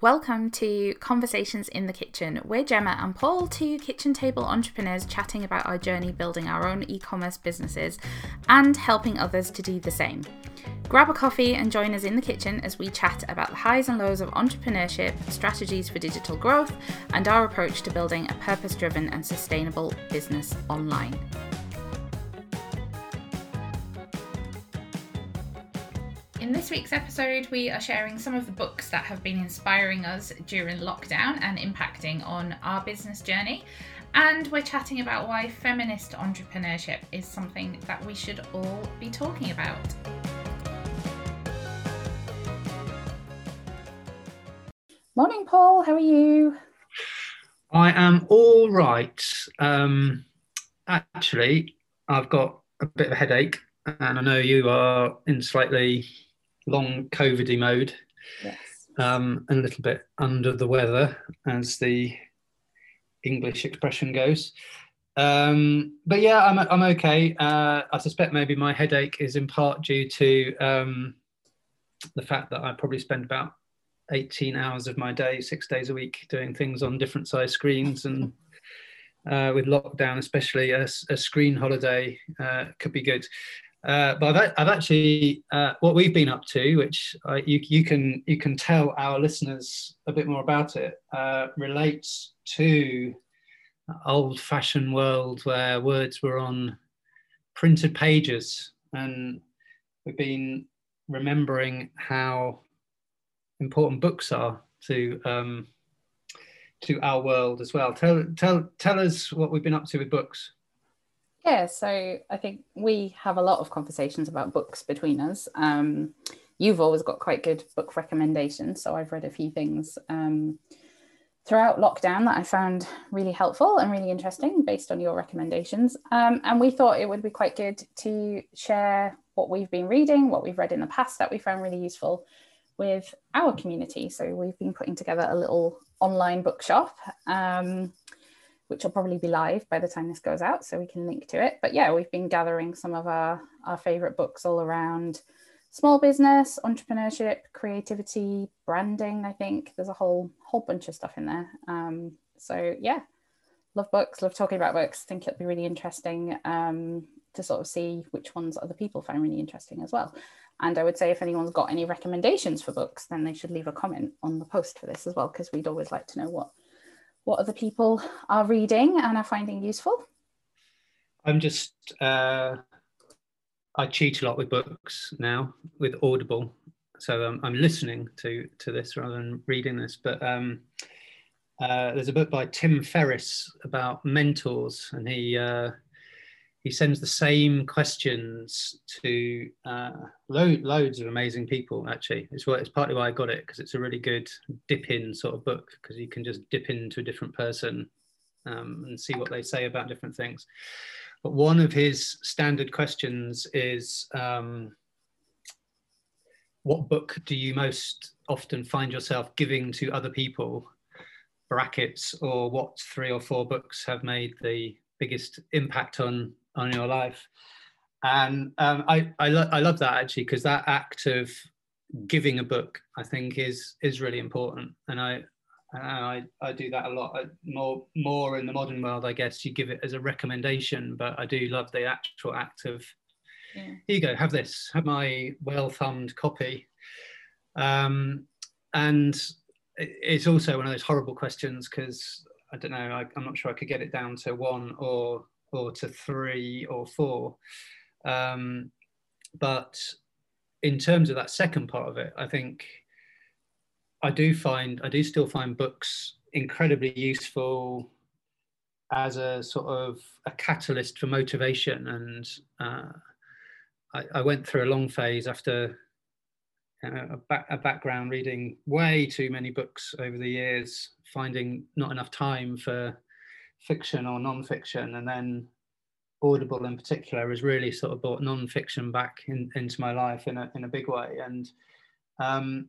Welcome to Conversations in the Kitchen. We're Gemma and Paul, two kitchen table entrepreneurs chatting about our journey building our own e commerce businesses and helping others to do the same. Grab a coffee and join us in the kitchen as we chat about the highs and lows of entrepreneurship, strategies for digital growth, and our approach to building a purpose driven and sustainable business online. This week's episode, we are sharing some of the books that have been inspiring us during lockdown and impacting on our business journey. And we're chatting about why feminist entrepreneurship is something that we should all be talking about. Morning, Paul. How are you? I am all right. Um, actually, I've got a bit of a headache, and I know you are in slightly long COVIDy mode. Yes. Um, and a little bit under the weather, as the English expression goes. Um, but yeah, I'm, I'm okay. Uh, I suspect maybe my headache is in part due to um, the fact that I probably spend about 18 hours of my day, six days a week, doing things on different size screens. And uh, with lockdown, especially a, a screen holiday uh, could be good. Uh, but I've, I've actually uh, what we've been up to, which uh, you, you can you can tell our listeners a bit more about it, uh, relates to old-fashioned world where words were on printed pages, and we've been remembering how important books are to um, to our world as well. Tell tell tell us what we've been up to with books. Yeah, so I think we have a lot of conversations about books between us. Um, you've always got quite good book recommendations, so I've read a few things um, throughout lockdown that I found really helpful and really interesting based on your recommendations. Um, and we thought it would be quite good to share what we've been reading, what we've read in the past that we found really useful with our community. So we've been putting together a little online bookshop. Um, which will probably be live by the time this goes out, so we can link to it. But yeah, we've been gathering some of our, our favorite books all around small business, entrepreneurship, creativity, branding. I think there's a whole whole bunch of stuff in there. Um, so yeah, love books, love talking about books. think it'll be really interesting um, to sort of see which ones other people find really interesting as well. And I would say if anyone's got any recommendations for books, then they should leave a comment on the post for this as well, because we'd always like to know what what other people are reading and are finding useful? I'm just, uh, I cheat a lot with books now with Audible. So um, I'm listening to, to this rather than reading this. But um, uh, there's a book by Tim Ferriss about mentors, and he uh, he sends the same questions to uh, lo- loads of amazing people. Actually, it's what it's partly why I got it because it's a really good dip in sort of book because you can just dip into a different person um, and see what they say about different things. But one of his standard questions is, um, "What book do you most often find yourself giving to other people?" Brackets or what three or four books have made the biggest impact on on your life. And um, I I, lo- I love that actually because that act of giving a book I think is is really important, and I I, I do that a lot more more in the modern world. I guess you give it as a recommendation, but I do love the actual act of yeah. here you go, have this, have my well thumbed copy. Um, and it's also one of those horrible questions because I don't know, I, I'm not sure I could get it down to one or or to three or four. Um, but in terms of that second part of it, I think I do find I do still find books incredibly useful as a sort of a catalyst for motivation. And uh, I, I, went through a long phase after a, back, a background reading way too many books over the years, finding not enough time for fiction or non-fiction and then audible in particular has really sort of brought non-fiction back in, into my life in a, in a big way. And um,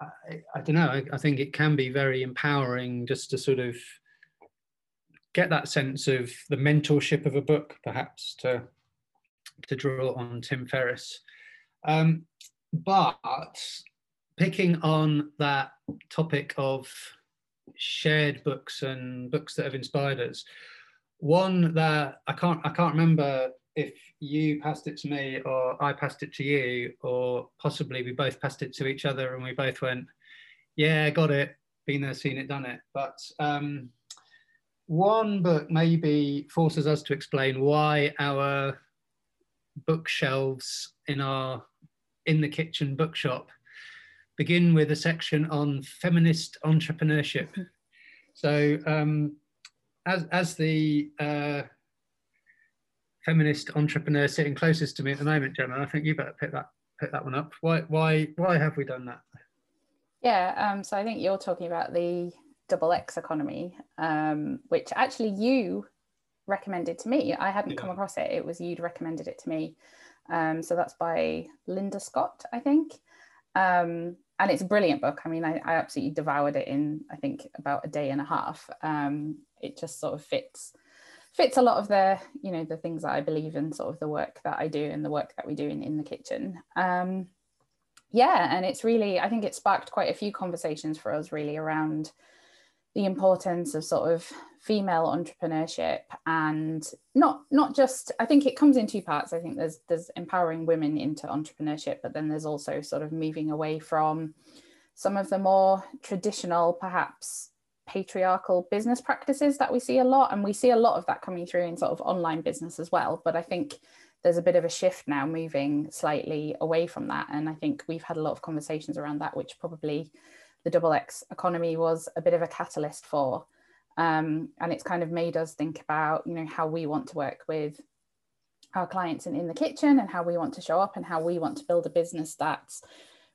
I, I, don't know I, I, think it can be very empowering just to sort of get that sense of the mentorship of a book perhaps to to draw on tim ferriss. Um, but picking on that topic of shared books and books that have inspired us, one that I can't I can't remember if you passed it to me or I passed it to you, or possibly we both passed it to each other and we both went, "Yeah, got it, been there, seen it, done it." But um, one book maybe forces us to explain why our bookshelves in our in the kitchen bookshop begin with a section on feminist entrepreneurship. So, um, as as the uh, feminist entrepreneur sitting closest to me at the moment, Gemma, I think you better pick that pick that one up. Why why why have we done that? Yeah, um, so I think you're talking about the double X economy, um, which actually you recommended to me. I hadn't yeah. come across it. It was you'd recommended it to me. Um, so that's by Linda Scott, I think. Um, and it's a brilliant book. I mean, I, I, absolutely devoured it in, I think, about a day and a half. Um, it just sort of fits fits a lot of the, you know, the things that I believe in, sort of the work that I do and the work that we do in, in the kitchen. Um, yeah, and it's really, I think it sparked quite a few conversations for us really around the importance of sort of female entrepreneurship and not not just i think it comes in two parts. I think there's there's empowering women into entrepreneurship but then there's also sort of moving away from some of the more traditional perhaps patriarchal business practices that we see a lot. And we see a lot of that coming through in sort of online business as well. But i think there's a bit of a shift now moving slightly away from that. And i think we've had a lot of conversations around that which probably the double X economy was a bit of a catalyst for. Um, and it's kind of made us think about, you know, how we want to work with our clients in, in the kitchen and how we want to show up and how we want to build a business that's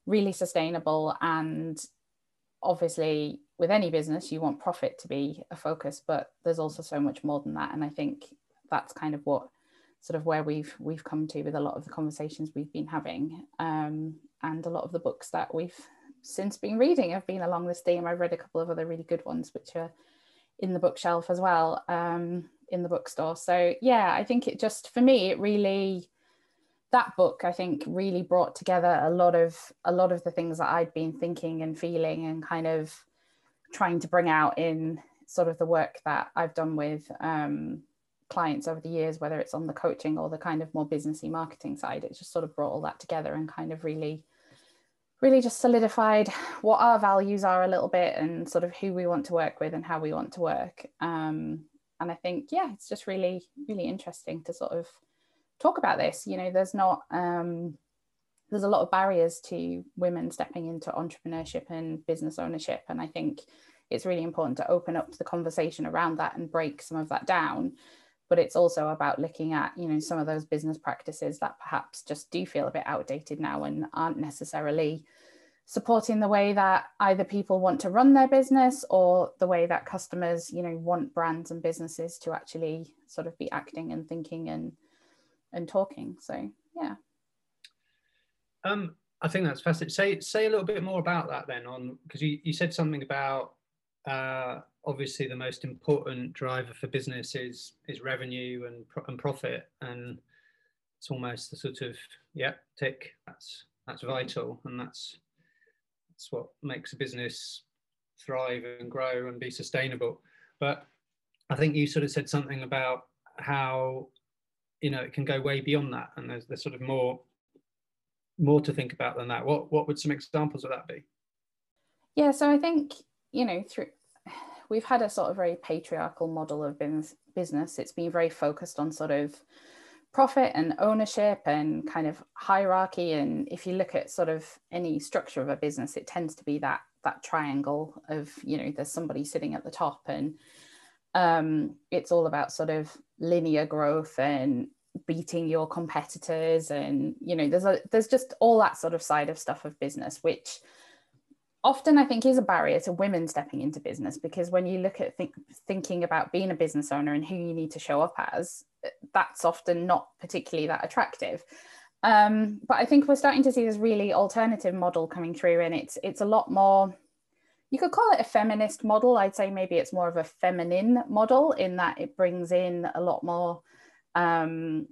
really sustainable. And obviously, with any business, you want profit to be a focus, but there's also so much more than that. And I think that's kind of what sort of where we've we've come to with a lot of the conversations we've been having um, and a lot of the books that we've since been reading have been along this theme. I've read a couple of other really good ones, which are in the bookshelf as well, um, in the bookstore. So yeah, I think it just for me, it really that book I think really brought together a lot of a lot of the things that I'd been thinking and feeling and kind of trying to bring out in sort of the work that I've done with um, clients over the years, whether it's on the coaching or the kind of more businessy marketing side. It just sort of brought all that together and kind of really really just solidified what our values are a little bit and sort of who we want to work with and how we want to work. Um, and I think, yeah, it's just really, really interesting to sort of talk about this. You know, there's not, um, there's a lot of barriers to women stepping into entrepreneurship and business ownership. And I think it's really important to open up the conversation around that and break some of that down but it's also about looking at you know some of those business practices that perhaps just do feel a bit outdated now and aren't necessarily supporting the way that either people want to run their business or the way that customers you know want brands and businesses to actually sort of be acting and thinking and and talking. So yeah. Um i think that's fascinating. Say say a little bit more about that then on because you, you said something about uh obviously the most important driver for business is is revenue and and profit and it's almost the sort of yeah tick that's that's vital and that's that's what makes a business thrive and grow and be sustainable. But i think you sort of said something about how you know it can go way beyond that and there's there's sort of more more to think about than that. What what would some examples of that be? Yeah so i think you know through we've had a sort of very patriarchal model of business. It's been very focused on sort of profit and ownership and kind of hierarchy. And if you look at sort of any structure of a business, it tends to be that that triangle of you know there's somebody sitting at the top and um, it's all about sort of linear growth and beating your competitors and you know there's a there's just all that sort of side of stuff of business which often I think is a barrier to women stepping into business because when you look at think, thinking about being a business owner and who you need to show up as, that's often not particularly that attractive. Um, but I think we're starting to see this really alternative model coming through, and it's it's a lot more. You could call it a feminist model. I'd say maybe it's more of a feminine model in that it brings in a lot more um,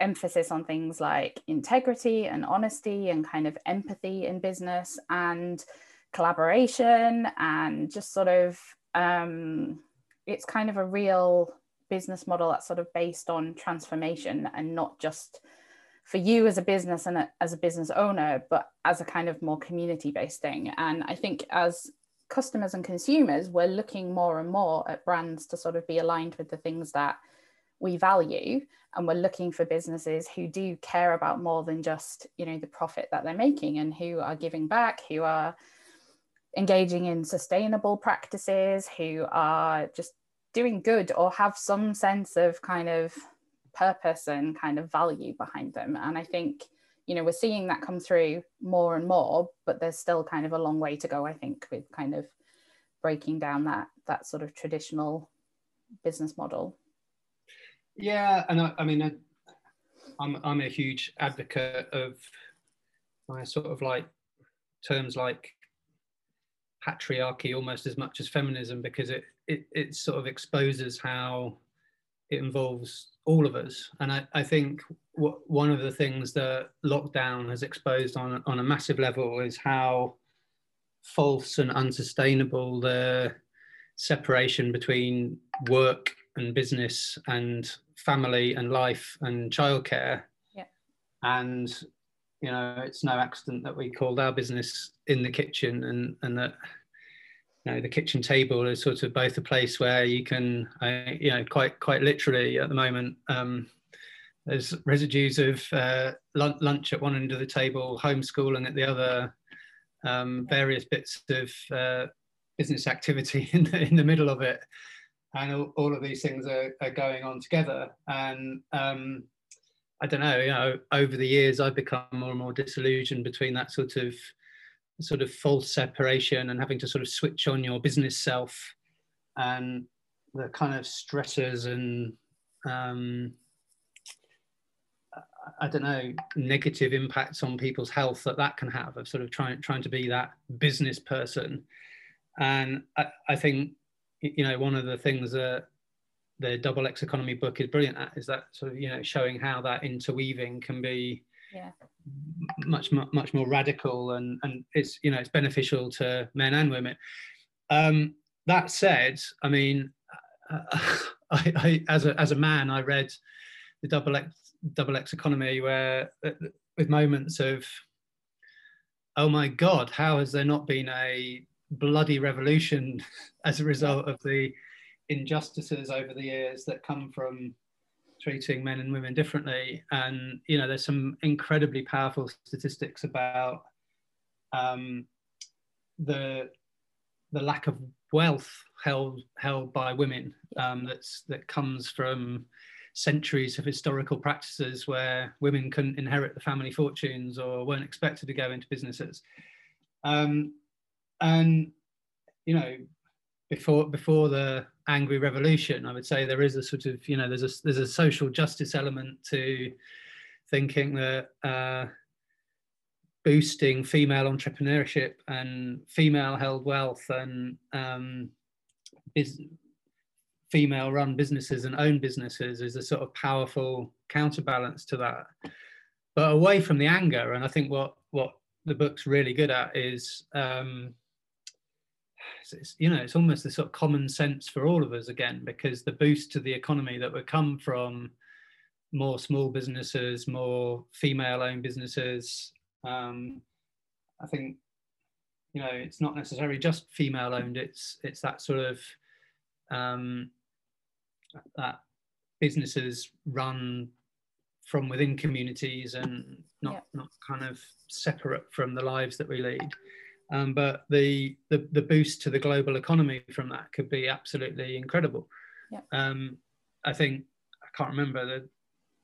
emphasis on things like integrity and honesty and kind of empathy in business and collaboration and just sort of um, it's kind of a real business model that's sort of based on transformation and not just for you as a business and a, as a business owner but as a kind of more community based thing. And i think as customers and consumers we're looking more and more at brands to sort of be aligned with the things that we value. And we're looking for businesses who do care about more than just you know the profit that they're making and who are giving back who are engaging in sustainable practices who are just doing good or have some sense of kind of purpose and kind of value behind them. And i think you know we're seeing that come through more and more but there's still kind of a long way to go i think with kind of breaking down that that sort of traditional business model. Yeah, and I, I mean, I, I'm I'm a huge advocate of my sort of like terms like patriarchy almost as much as feminism because it it, it sort of exposes how it involves all of us and i, I think what, one of the things that lockdown has exposed on, on a massive level is how false and unsustainable the separation between work and business and family and life and childcare. Yeah. And you know, it's no accident that we called our business in the kitchen and and that you know the kitchen table is sort of both a place where you can uh, you know quite quite literally at the moment um, there's residues of uh, lunch at one end of the table homeschooling at the other um, various bits of uh, business activity in the, in the middle of it and all, all of these things are, are, going on together. And um, I don't know, you know, over the years, I've become more and more disillusioned between that sort of sort of false separation and having to sort of switch on your business self and the kind of stressors and um, I don't know negative impacts on people's health that that can have of sort of trying trying to be that business person. And I, I think you know, one of the things that the double X economy book is brilliant at is that sort of, you know, showing how that interweaving can be yeah. much, much more radical and, and it's, you know, it's beneficial to men and women. Um, that said, I mean, I, I, as a as a man, I read the double X double X economy where with moments of, oh my God, how has there not been a bloody revolution as a result of the injustices over the years that come from treating men and women differently. And you know, there's some incredibly powerful statistics about um, the the lack of wealth held held by women um, that's that comes from centuries of historical practices where women couldn't inherit the family fortunes or weren't expected to go into businesses. Um, and you know before before the angry revolution i would say there is a sort of you know there's a there's a social justice element to thinking that uh, boosting female entrepreneurship and female held wealth and um, is female run businesses and own businesses is a sort of powerful counterbalance to that. But away from the anger and i think what what the book's really good at is um, it's, you know it's almost the sort of common sense for all of us again because the boost to the economy that would come from more small businesses more female owned businesses um, i think you know it's not necessarily just female owned it's it's that sort of um, that businesses run from within communities and not yeah. not kind of separate from the lives that we lead um, but the, the, the boost to the global economy from that could be absolutely incredible. Yep. Um, I think I can't remember the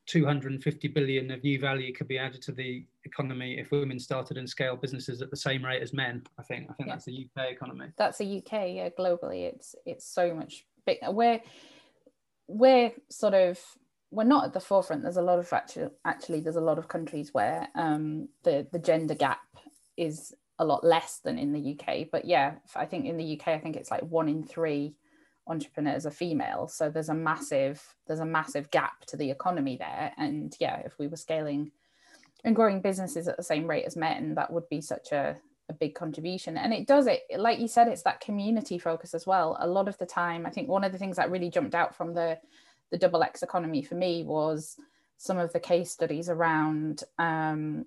250 billion of new value could be added to the economy if women started and scaled businesses at the same rate as men. I think I think that's the UK economy. That's the UK. Yeah, globally, it's it's so much big. We're we're sort of we're not at the forefront. There's a lot of actually actually there's a lot of countries where um, the the gender gap is a lot less than in the UK. But yeah, I think in the UK, I think it's like one in three entrepreneurs are female. So there's a massive there's a massive gap to the economy there. And yeah if we were scaling and growing businesses at the same rate as men that would be such a, a big contribution. And it does it like you said it's that community focus as well. A lot of the time i think one of the things that really jumped out from the the double x economy for me was some of the case studies around um,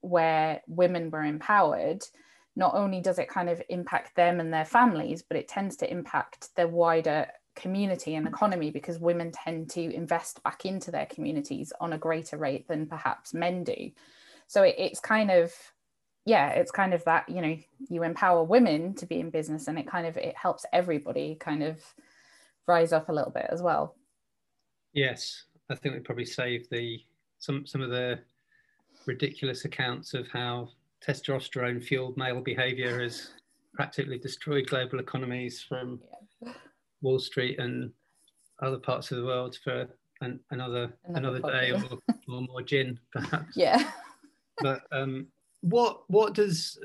where women were empowered not only does it kind of impact them and their families, but it tends to impact their wider community and economy because women tend to invest back into their communities on a greater rate than perhaps men do. So it, it's kind of, yeah, it's kind of that, you know, you empower women to be in business and it kind of, it helps everybody kind of rise up a little bit as well. Yes, I think we probably save the, some, some of the ridiculous accounts of how testosterone fueled male behavior has practically destroyed global economies from yeah. Wall Street and other parts of the world for an, another another, another day or, or, more gin perhaps. Yeah. But um, what what does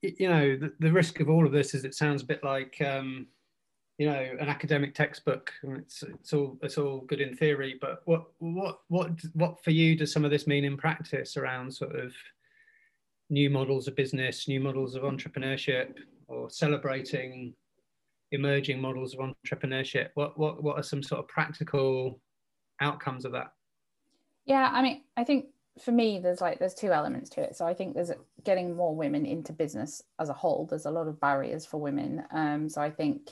you know the, the, risk of all of this is it sounds a bit like um, you know an academic textbook and it's it's all it's all good in theory but what what what what for you does some of this mean in practice around sort of new models of business, new models of entrepreneurship, or celebrating emerging models of entrepreneurship? What, what, what are some sort of practical outcomes of that? Yeah, I mean, I think for me, there's like there's two elements to it. So I think there's getting more women into business as a whole. There's a lot of barriers for women. Um, so I think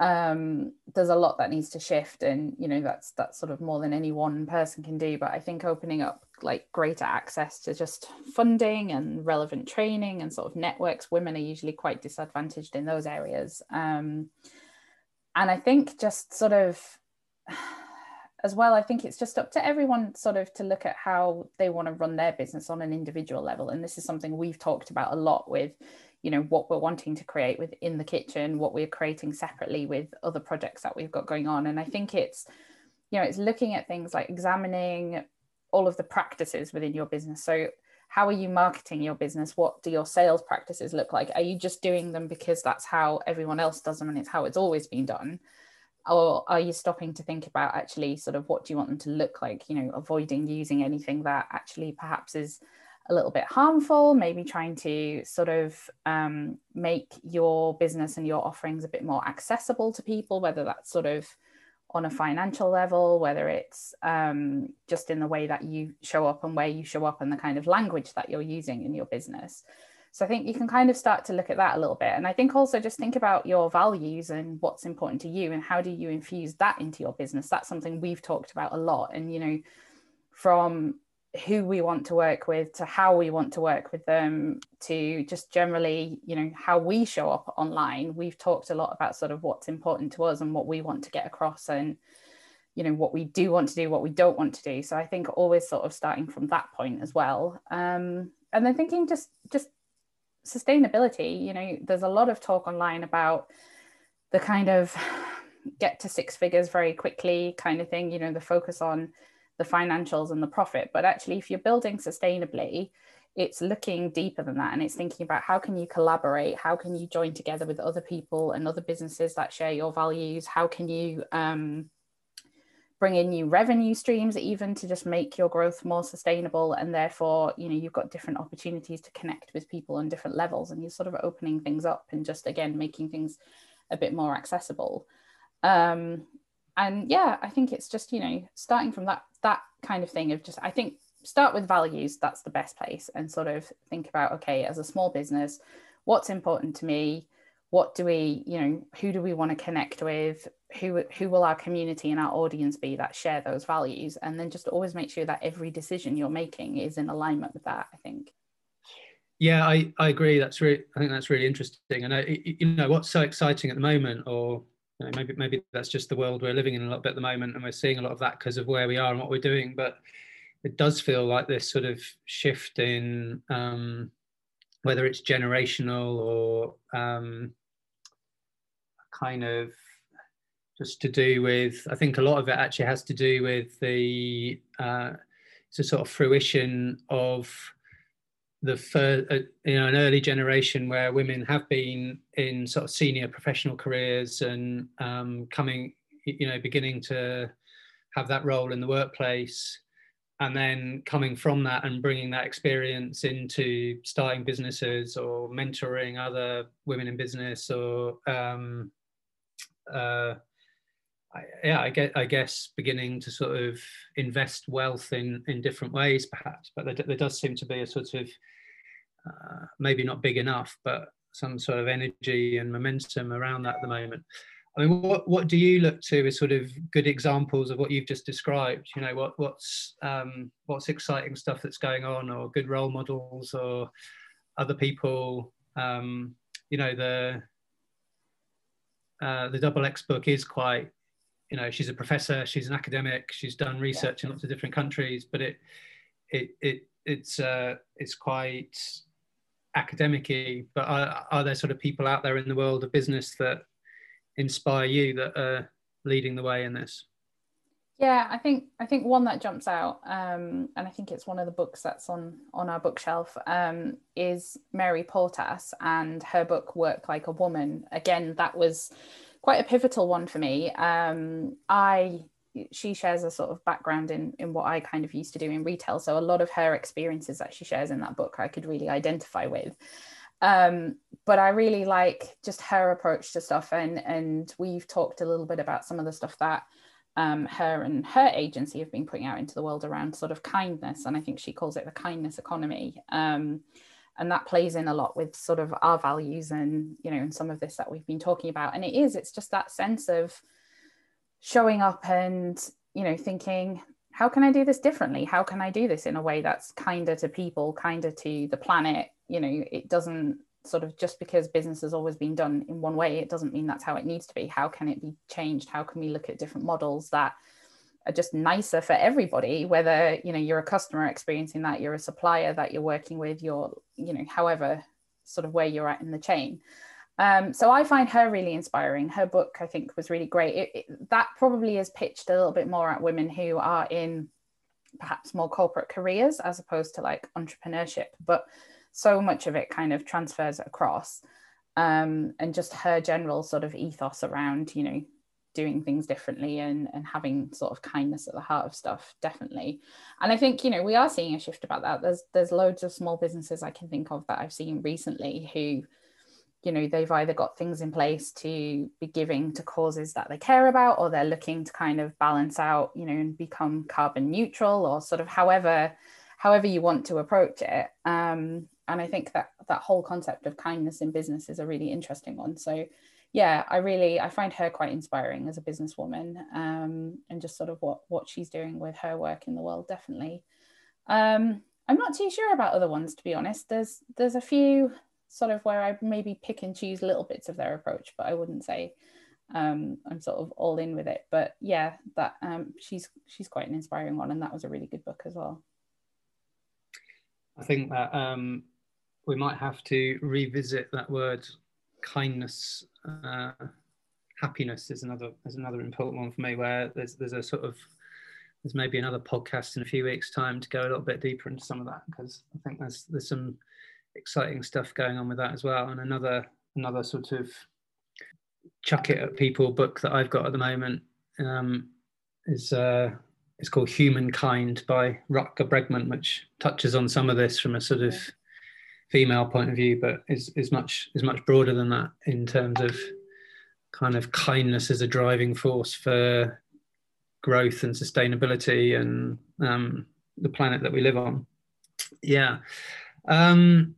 um, there's a lot that needs to shift and you know that's that's sort of more than any one person can do. But i think opening up like greater access to just funding and relevant training and sort of networks women are usually quite disadvantaged in those areas. Um, and i think just sort of as well i think it's just up to everyone sort of to look at how they want to run their business on an individual level. And this is something we've talked about a lot with you know what we're wanting to create within the kitchen what we're creating separately with other projects that we've got going on. And i think it's you know it's looking at things like examining all of the practices within your business. So how are you marketing your business? What do your sales practices look like? Are you just doing them because that's how everyone else does them and it's how it's always been done or are you stopping to think about actually sort of what do you want them to look like you know avoiding using anything that actually perhaps is a little bit harmful, maybe trying to sort of um, make your business and your offerings a bit more accessible to people, whether that's sort of on a financial level, whether it's um, just in the way that you show up and where you show up and the kind of language that you're using in your business. So I think you can kind of start to look at that a little bit. And I think also just think about your values and what's important to you and how do you infuse that into your business. That's something we've talked about a lot. And, you know, from who we want to work with to how we want to work with them to just generally you know how we show up online we've talked a lot about sort of what's important to us and what we want to get across and you know what we do want to do what we don't want to do so i think always sort of starting from that point as well um, and then thinking just just sustainability you know there's a lot of talk online about the kind of get to six figures very quickly kind of thing you know the focus on the financials and the profit. But actually if you're building sustainably it's looking deeper than that and it's thinking about how can you collaborate how can you join together with other people and other businesses that share your values how can you um, bring in new revenue streams even to just make your growth more sustainable. And therefore you know you've got different opportunities to connect with people on different levels and you're sort of opening things up and just again making things a bit more accessible. Um, and yeah i think it's just you know starting from that that kind of thing of just i think start with values that's the best place and sort of think about okay as a small business what's important to me what do we you know who do we want to connect with? Who who will our community and our audience be that share those values? And then just always make sure that every decision you're making is in alignment with that i think. Yeah i i agree. That's really i think that's really interesting. And I, you know what's so exciting at the moment or you know, maybe maybe that's just the world we're living in a little bit at the moment, and we're seeing a lot of that because of where we are and what we're doing. But it does feel like this sort of shift in um, whether it's generational or um, kind of just to do with. I think a lot of it actually has to do with the uh, it's a sort of fruition of the first, uh, you know, an early generation where women have been in sort of senior professional careers and um, coming, you know, beginning to have that role in the workplace, and then coming from that and bringing that experience into starting businesses or mentoring other women in business or um, uh, I, yeah, I guess, I guess beginning to sort of invest wealth in in different ways, perhaps. But there, there does seem to be a sort of uh, maybe not big enough, but some sort of energy and momentum around that at the moment. I mean, what what do you look to as sort of good examples of what you've just described? You know, what what's um, what's exciting stuff that's going on, or good role models, or other people. Um, you know, the uh, the Double X book is quite you know she's a professor she's an academic she's done research yeah. in lots of different countries but it it, it it's uh, it's quite academic but are, are there sort of people out there in the world of business that inspire you that are leading the way in this yeah i think i think one that jumps out um, and i think it's one of the books that's on on our bookshelf um, is mary portas and her book work like a woman again that was quite a pivotal one for me. Um, I she shares a sort of background in in what I kind of used to do in retail, so a lot of her experiences that she shares in that book I could really identify with. Um, but I really like just her approach to stuff, and and we've talked a little bit about some of the stuff that um, her and her agency have been putting out into the world around sort of kindness, and I think she calls it the kindness economy. Um, and that plays in a lot with sort of our values and you know and some of this that we've been talking about. And it is it's just that sense of showing up and you know thinking how can i do this differently? How can i do this in a way that's kinder to people kinder to the planet? You know it doesn't sort of just because business has always been done in one way it doesn't mean that's how it needs to be how can it be changed how can we look at different models that are just nicer for everybody whether you know you're a customer experiencing that you're a supplier that you're working with you're you know however sort of where you're at in the chain um, so I find her really inspiring. Her book, I think, was really great. It, it, that probably is pitched a little bit more at women who are in perhaps more corporate careers as opposed to like entrepreneurship, but so much of it kind of transfers across. Um, and just her general sort of ethos around, you know, doing things differently and, and having sort of kindness at the heart of stuff definitely and i think you know we are seeing a shift about that there's there's loads of small businesses i can think of that i've seen recently who you know they've either got things in place to be giving to causes that they care about or they're looking to kind of balance out you know and become carbon neutral or sort of however however you want to approach it um, and i think that that whole concept of kindness in business is a really interesting one so yeah, I really I find her quite inspiring as a businesswoman, um, and just sort of what what she's doing with her work in the world. Definitely, um, I'm not too sure about other ones to be honest. There's there's a few sort of where I maybe pick and choose little bits of their approach, but I wouldn't say um, I'm sort of all in with it. But yeah, that um, she's she's quite an inspiring one, and that was a really good book as well. I think that um, we might have to revisit that word kindness, uh, happiness is another is another important one for me. Where there's there's a sort of there's maybe another podcast in a few weeks' time to go a little bit deeper into some of that because I think there's there's some exciting stuff going on with that as well. And another another sort of chuck it at people book that I've got at the moment um, is uh, it's called Humankind by Rutger Bregman, which touches on some of this from a sort of female point of view, but is, is much is much broader than that in terms of kind of kindness as a driving force for growth and sustainability and um, the planet that we live on. Yeah. Um,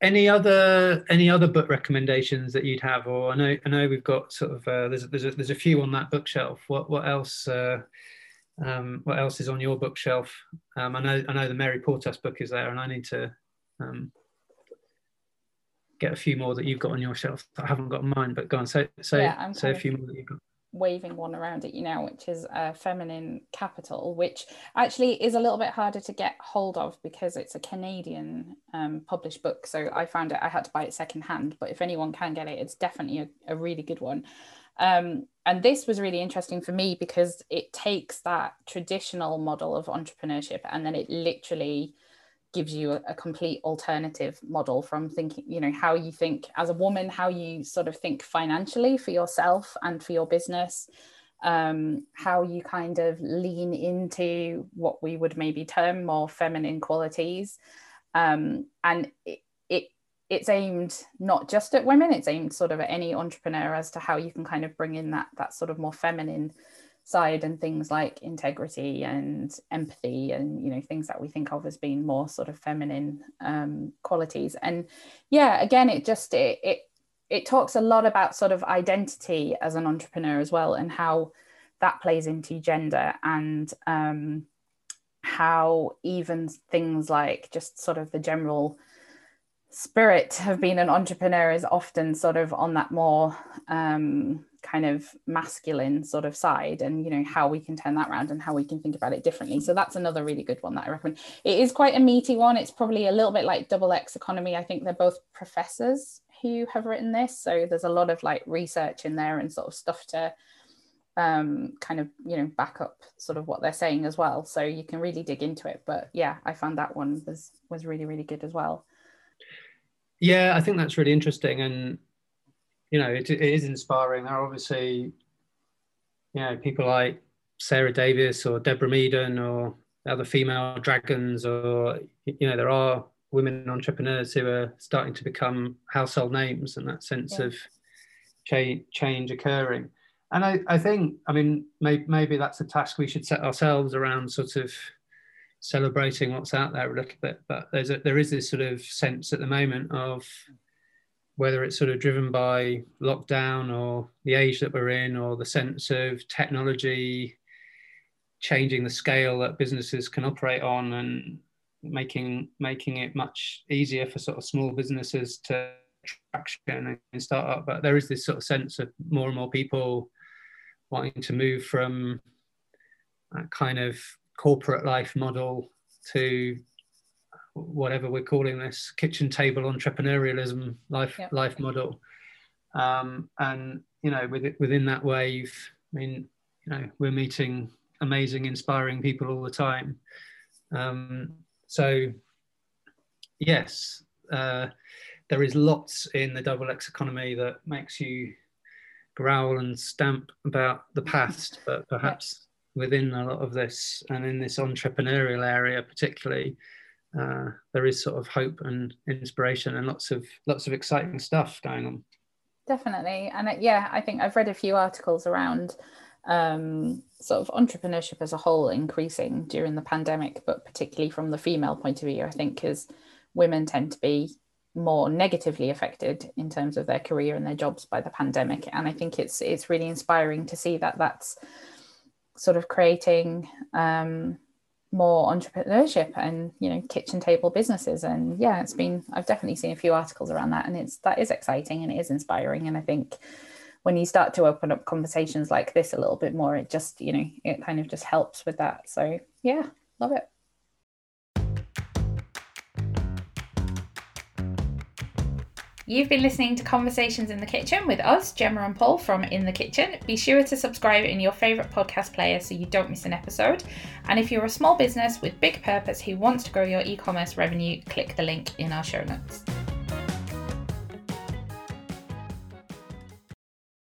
any other any other book recommendations that you'd have, or I know I know we've got sort of uh, there's there's a, there's a few on that bookshelf. What what else? Uh, um, what else is on your bookshelf? Um, I know I know the Mary Portas book is there, and I need to um, get a few more that you've got on your shelf that I haven't got mine. But go on, say say yeah, say a few more that you've got. Waving one around at you now, which is uh, Feminine Capital, which actually is a little bit harder to get hold of because it's a Canadian um, published book. So I found it, I had to buy it secondhand. But if anyone can get it, it's definitely a, a really good one. Um, and this was really interesting for me because it takes that traditional model of entrepreneurship and then it literally gives you a, a, complete alternative model from thinking you know how you think as a woman how you sort of think financially for yourself and for your business um, how you kind of lean into what we would maybe term more feminine qualities. Um, and it, it it's aimed not just at women it's aimed sort of at any entrepreneur as to how you can kind of bring in that that sort of more feminine side and things like integrity and empathy and you know things that we think of as being more sort of feminine um, qualities. And yeah again it just it, it it talks a lot about sort of identity as an entrepreneur as well and how that plays into gender and um, how even things like just sort of the general spirit of being an entrepreneur is often sort of on that more um, kind of masculine sort of side and you know how we can turn that around and how we can think about it differently. So that's another really good one that i recommend it is quite a meaty one. It's probably a little bit like double x economy. I think they're both professors who have written this. So there's a lot of like research in there and sort of stuff to um, kind of you know back up sort of what they're saying as well. So you can really dig into it. But yeah i found that one was was really really good as well. Yeah i think that's really interesting. And you know, it, it is inspiring. There are obviously, you know, people like Sara Davies or Deborah Meaden or other female dragons, or you know, there are women entrepreneurs who are starting to become household names, and that sense yeah. of change change occurring. And I, I think, I mean, maybe, maybe that's a task we should set ourselves around, sort of celebrating what's out there a little bit. But there's a, there is this sort of sense at the moment of whether it's sort of driven by lockdown or the age that we're in or the sense of technology changing the scale that businesses can operate on and making making it much easier for sort of small businesses to traction and start up. But there is this sort of sense of more and more people wanting to move from that kind of corporate life model to whatever we're calling this kitchen table entrepreneurialism life yep. life model. Um, and you know with, within that wave i mean you know we're meeting amazing inspiring people all the time. Um, so yes uh, there is lots in the double x economy that makes you growl and stamp about the past but perhaps within a lot of this and in this entrepreneurial area particularly uh, there is sort of hope and inspiration and lots of lots of exciting stuff going on. Definitely, and it, yeah, I think I've read a few articles around um, sort of entrepreneurship as a whole increasing during the pandemic, but particularly from the female point of view, I think because women tend to be more negatively affected in terms of their career and their jobs by the pandemic, and I think it's it's really inspiring to see that that's sort of creating um, more entrepreneurship and you know kitchen table businesses. And yeah it's been i've definitely seen a few articles around that and it's that is exciting and it is inspiring. And i think when you start to open up conversations like this a little bit more it just you know it kind of just helps with that. So yeah love it You've been listening to Conversations in the Kitchen with us, Gemma and Paul from In the Kitchen. Be sure to subscribe in your favourite podcast player so you don't miss an episode. And if you're a small business with big purpose who wants to grow your e commerce revenue, click the link in our show notes.